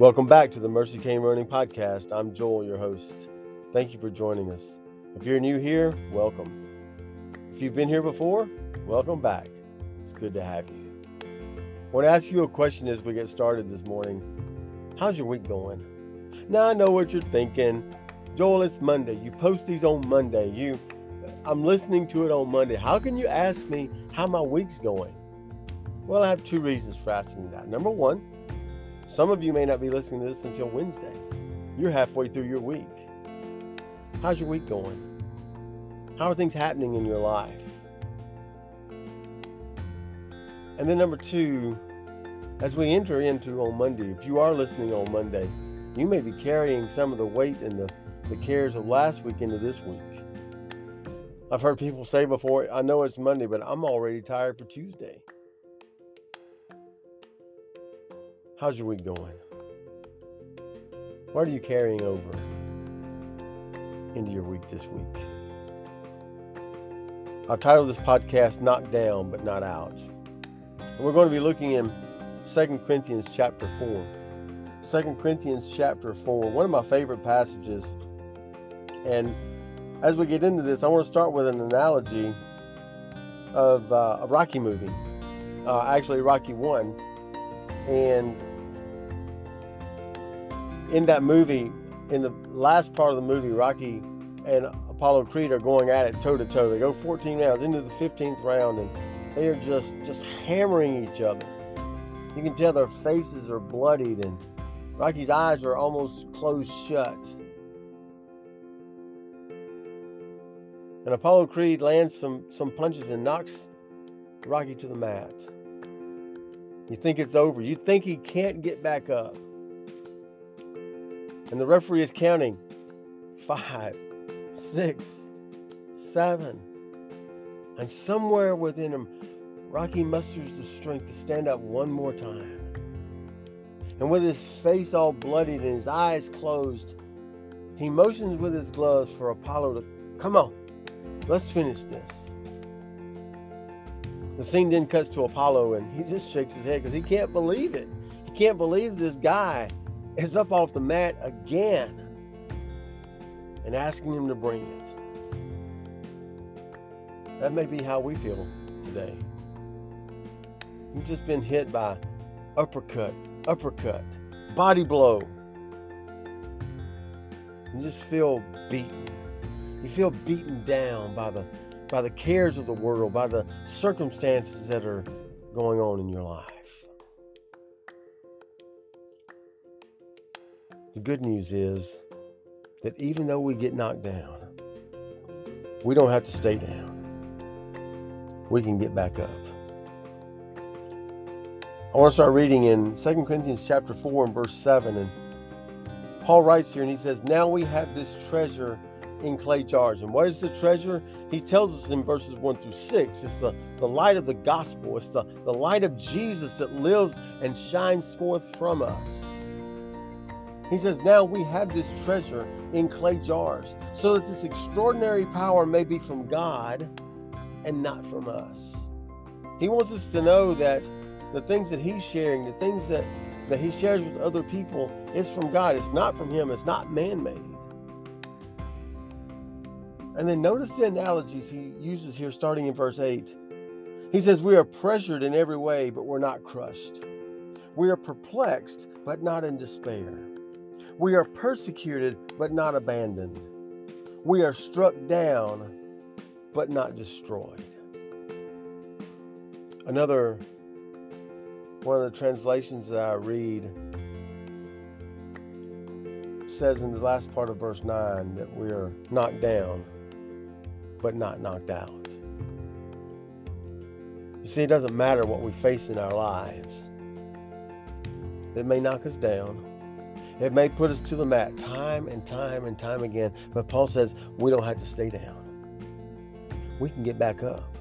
Welcome back to the Mercy Came Running podcast. I'm Joel, your host. Thank you for joining us. If you're new here, welcome. If you've been here before, welcome back. It's good to have you. I want to ask you a question as we get started this morning. How's your week going? Now I know what you're thinking. Joel, it's Monday. You post these on Monday. You I'm listening to it on Monday. How can you ask me how my week's going? Well, I have two reasons for asking that. Number one, some of you may not be listening to this until Wednesday. You're halfway through your week. How's your week going? How are things happening in your life? And then, number two, as we enter into on Monday, if you are listening on Monday, you may be carrying some of the weight and the, the cares of last week into this week. I've heard people say before, I know it's Monday, but I'm already tired for Tuesday. How's your week going? What are you carrying over into your week this week? I've titled this podcast Knocked Down but Not Out. And we're going to be looking in 2 Corinthians chapter 4. 2 Corinthians chapter 4, one of my favorite passages. And as we get into this, I want to start with an analogy of uh, a Rocky movie, uh, actually, Rocky 1 and in that movie, in the last part of the movie, Rocky and Apollo Creed are going at it toe to toe. They go 14 rounds into the 15th round, and they are just just hammering each other. You can tell their faces are bloodied, and Rocky's eyes are almost closed shut. And Apollo Creed lands some some punches and knocks Rocky to the mat. You think it's over. You think he can't get back up. And the referee is counting five, six, seven. And somewhere within him, Rocky musters the strength to stand up one more time. And with his face all bloodied and his eyes closed, he motions with his gloves for Apollo to come on, let's finish this. The scene then cuts to Apollo, and he just shakes his head because he can't believe it. He can't believe this guy is up off the mat again and asking him to bring it. That may be how we feel today. You've just been hit by uppercut, uppercut, body blow. You just feel beaten. You feel beaten down by the by the cares of the world, by the circumstances that are going on in your life. The good news is that even though we get knocked down, we don't have to stay down. We can get back up. I want to start reading in 2 Corinthians chapter 4 and verse 7. And Paul writes here and he says, Now we have this treasure in clay jars. And what is the treasure? He tells us in verses 1 through 6. It's the, the light of the gospel, it's the, the light of Jesus that lives and shines forth from us. He says, Now we have this treasure in clay jars, so that this extraordinary power may be from God and not from us. He wants us to know that the things that he's sharing, the things that, that he shares with other people, is from God. It's not from him, it's not man made. And then notice the analogies he uses here, starting in verse 8. He says, We are pressured in every way, but we're not crushed. We are perplexed, but not in despair. We are persecuted, but not abandoned. We are struck down, but not destroyed. Another one of the translations that I read says in the last part of verse 9 that we are knocked down, but not knocked out. You see, it doesn't matter what we face in our lives, it may knock us down. It may put us to the mat time and time and time again. But Paul says we don't have to stay down. We can get back up.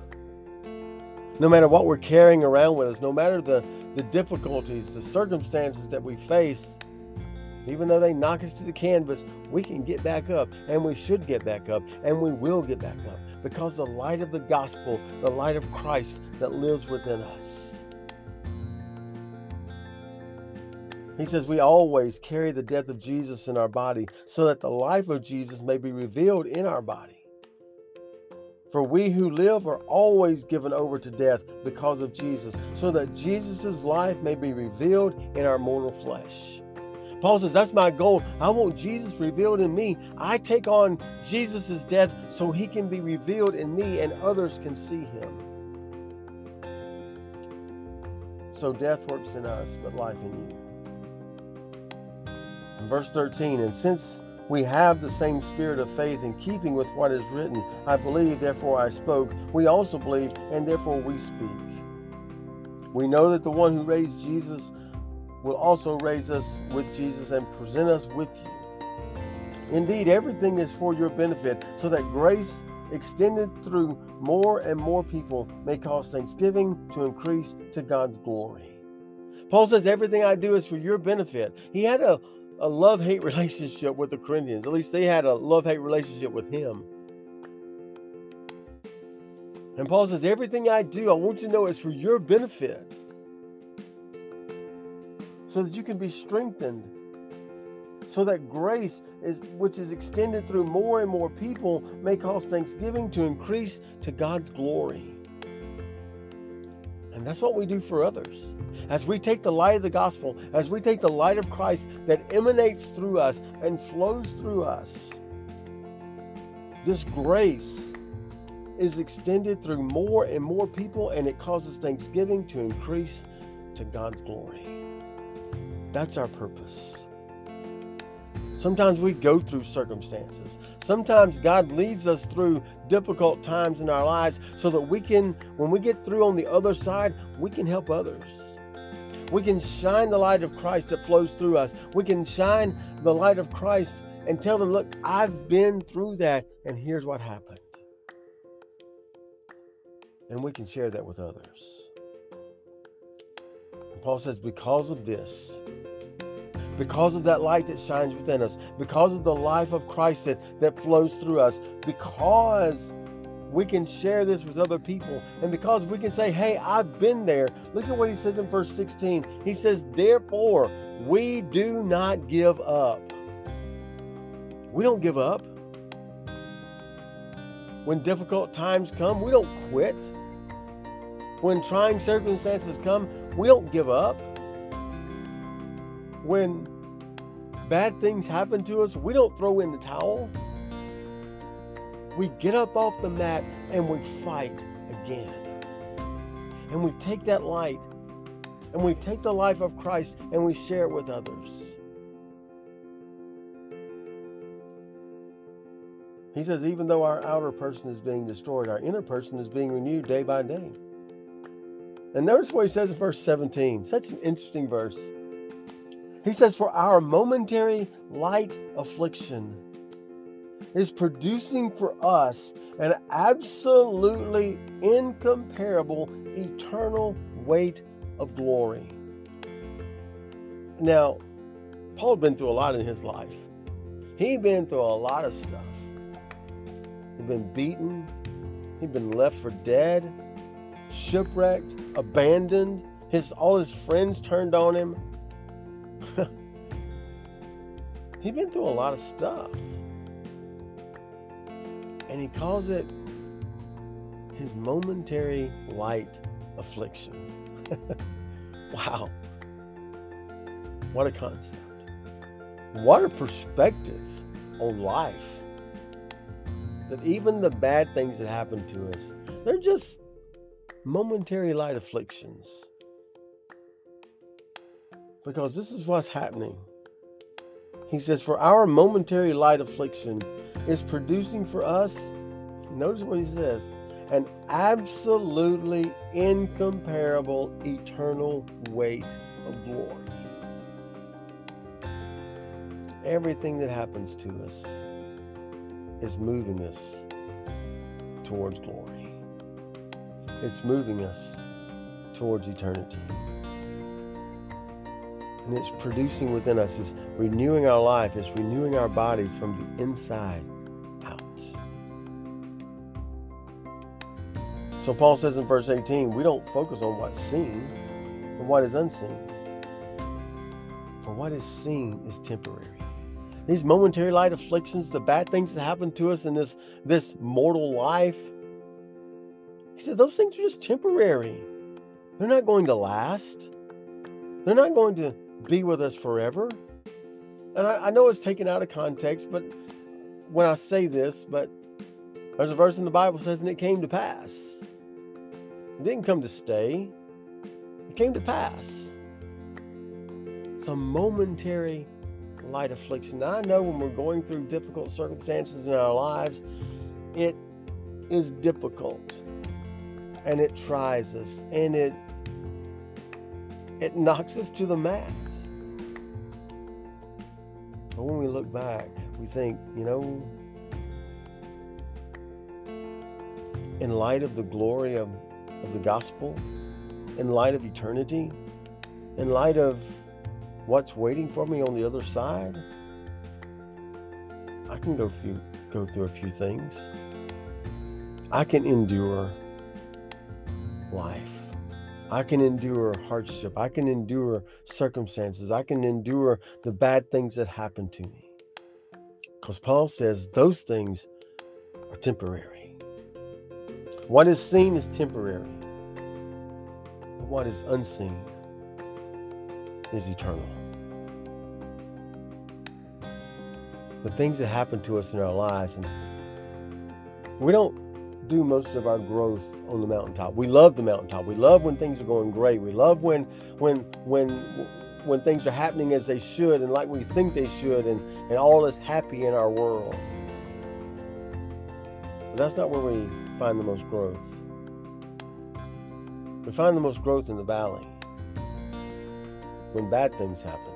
No matter what we're carrying around with us, no matter the, the difficulties, the circumstances that we face, even though they knock us to the canvas, we can get back up and we should get back up and we will get back up because the light of the gospel, the light of Christ that lives within us. He says, We always carry the death of Jesus in our body so that the life of Jesus may be revealed in our body. For we who live are always given over to death because of Jesus, so that Jesus' life may be revealed in our mortal flesh. Paul says, That's my goal. I want Jesus revealed in me. I take on Jesus' death so he can be revealed in me and others can see him. So death works in us, but life in you. In verse 13, and since we have the same spirit of faith in keeping with what is written, I believe, therefore I spoke, we also believe, and therefore we speak. We know that the one who raised Jesus will also raise us with Jesus and present us with you. Indeed, everything is for your benefit, so that grace extended through more and more people may cause thanksgiving to increase to God's glory. Paul says, Everything I do is for your benefit. He had a a love hate relationship with the Corinthians. At least they had a love hate relationship with him. And Paul says, Everything I do, I want you to know is for your benefit. So that you can be strengthened. So that grace is which is extended through more and more people may cause thanksgiving to increase to God's glory. And that's what we do for others. As we take the light of the gospel, as we take the light of Christ that emanates through us and flows through us, this grace is extended through more and more people, and it causes thanksgiving to increase to God's glory. That's our purpose. Sometimes we go through circumstances. Sometimes God leads us through difficult times in our lives so that we can, when we get through on the other side, we can help others. We can shine the light of Christ that flows through us. We can shine the light of Christ and tell them, look, I've been through that, and here's what happened. And we can share that with others. And Paul says, because of this, because of that light that shines within us, because of the life of Christ that, that flows through us, because we can share this with other people, and because we can say, Hey, I've been there. Look at what he says in verse 16. He says, Therefore, we do not give up. We don't give up. When difficult times come, we don't quit. When trying circumstances come, we don't give up when bad things happen to us, we don't throw in the towel. We get up off the mat and we fight again. And we take that light and we take the life of Christ and we share it with others. He says, even though our outer person is being destroyed, our inner person is being renewed day by day. And notice what he says in verse 17. Such an interesting verse. He says, For our momentary light affliction is producing for us an absolutely incomparable eternal weight of glory. Now, Paul had been through a lot in his life. He'd been through a lot of stuff. He'd been beaten, he'd been left for dead, shipwrecked, abandoned. His all his friends turned on him. He'd been through a lot of stuff. And he calls it his momentary light affliction. wow. What a concept. What a perspective on life. That even the bad things that happen to us, they're just momentary light afflictions. Because this is what's happening. He says, For our momentary light affliction is producing for us, notice what he says, an absolutely incomparable eternal weight of glory. Everything that happens to us is moving us towards glory. It's moving us towards eternity and it's producing within us, is renewing our life, it's renewing our bodies from the inside out. So Paul says in verse 18, we don't focus on what's seen, but what is unseen. For what is seen is temporary. These momentary light afflictions, the bad things that happen to us in this, this mortal life, he said those things are just temporary. They're not going to last. They're not going to be with us forever. And I, I know it's taken out of context, but when I say this, but there's a verse in the Bible says, and it came to pass. It didn't come to stay, it came to mm. pass. Some momentary light affliction. Now, I know when we're going through difficult circumstances in our lives, it is difficult and it tries us and it it knocks us to the mat. But when we look back, we think, you know, in light of the glory of, of the gospel, in light of eternity, in light of what's waiting for me on the other side, I can go go through a few things. I can endure life. I can endure hardship. I can endure circumstances. I can endure the bad things that happen to me. Because Paul says those things are temporary. What is seen is temporary, but what is unseen is eternal. The things that happen to us in our lives, and we don't do most of our growth on the mountaintop. We love the mountaintop. We love when things are going great. We love when when when when things are happening as they should and like we think they should and, and all is happy in our world. But that's not where we find the most growth. We find the most growth in the valley. When bad things happen.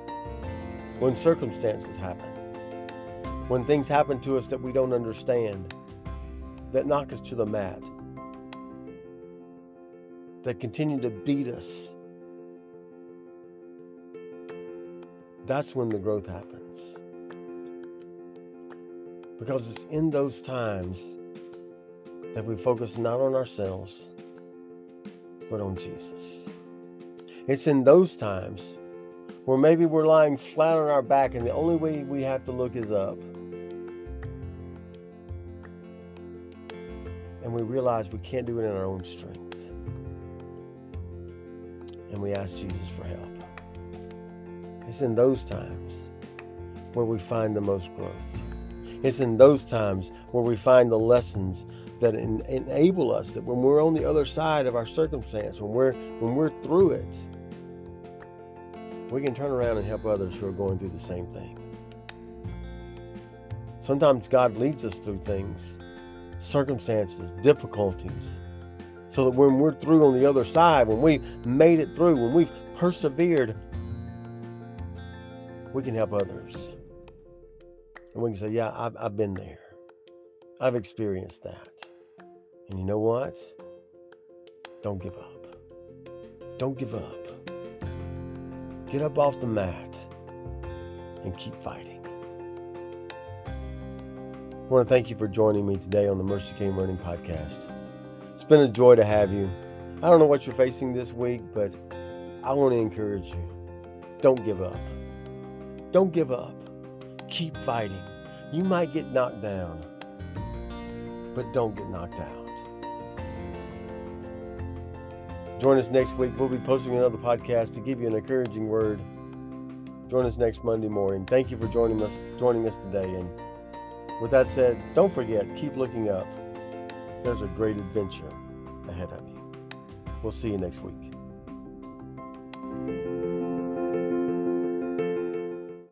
When circumstances happen. When things happen to us that we don't understand that knock us to the mat, that continue to beat us. That's when the growth happens. Because it's in those times that we focus not on ourselves, but on Jesus. It's in those times where maybe we're lying flat on our back and the only way we have to look is up. And we realize we can't do it in our own strength. And we ask Jesus for help. It's in those times where we find the most growth. It's in those times where we find the lessons that en- enable us that when we're on the other side of our circumstance, when we're when we're through it, we can turn around and help others who are going through the same thing. Sometimes God leads us through things circumstances, difficulties, so that when we're through on the other side, when we've made it through, when we've persevered, we can help others. And we can say, Yeah, I've, I've been there, I've experienced that. And you know what? Don't give up. Don't give up. Get up off the mat and keep fighting. I want to thank you for joining me today on the Mercy Came Running podcast. It's been a joy to have you. I don't know what you're facing this week, but I want to encourage you. Don't give up. Don't give up. Keep fighting. You might get knocked down, but don't get knocked out. Join us next week. We'll be posting another podcast to give you an encouraging word. Join us next Monday morning. Thank you for joining us joining us today and with that said, don't forget, keep looking up. There's a great adventure ahead of you. We'll see you next week.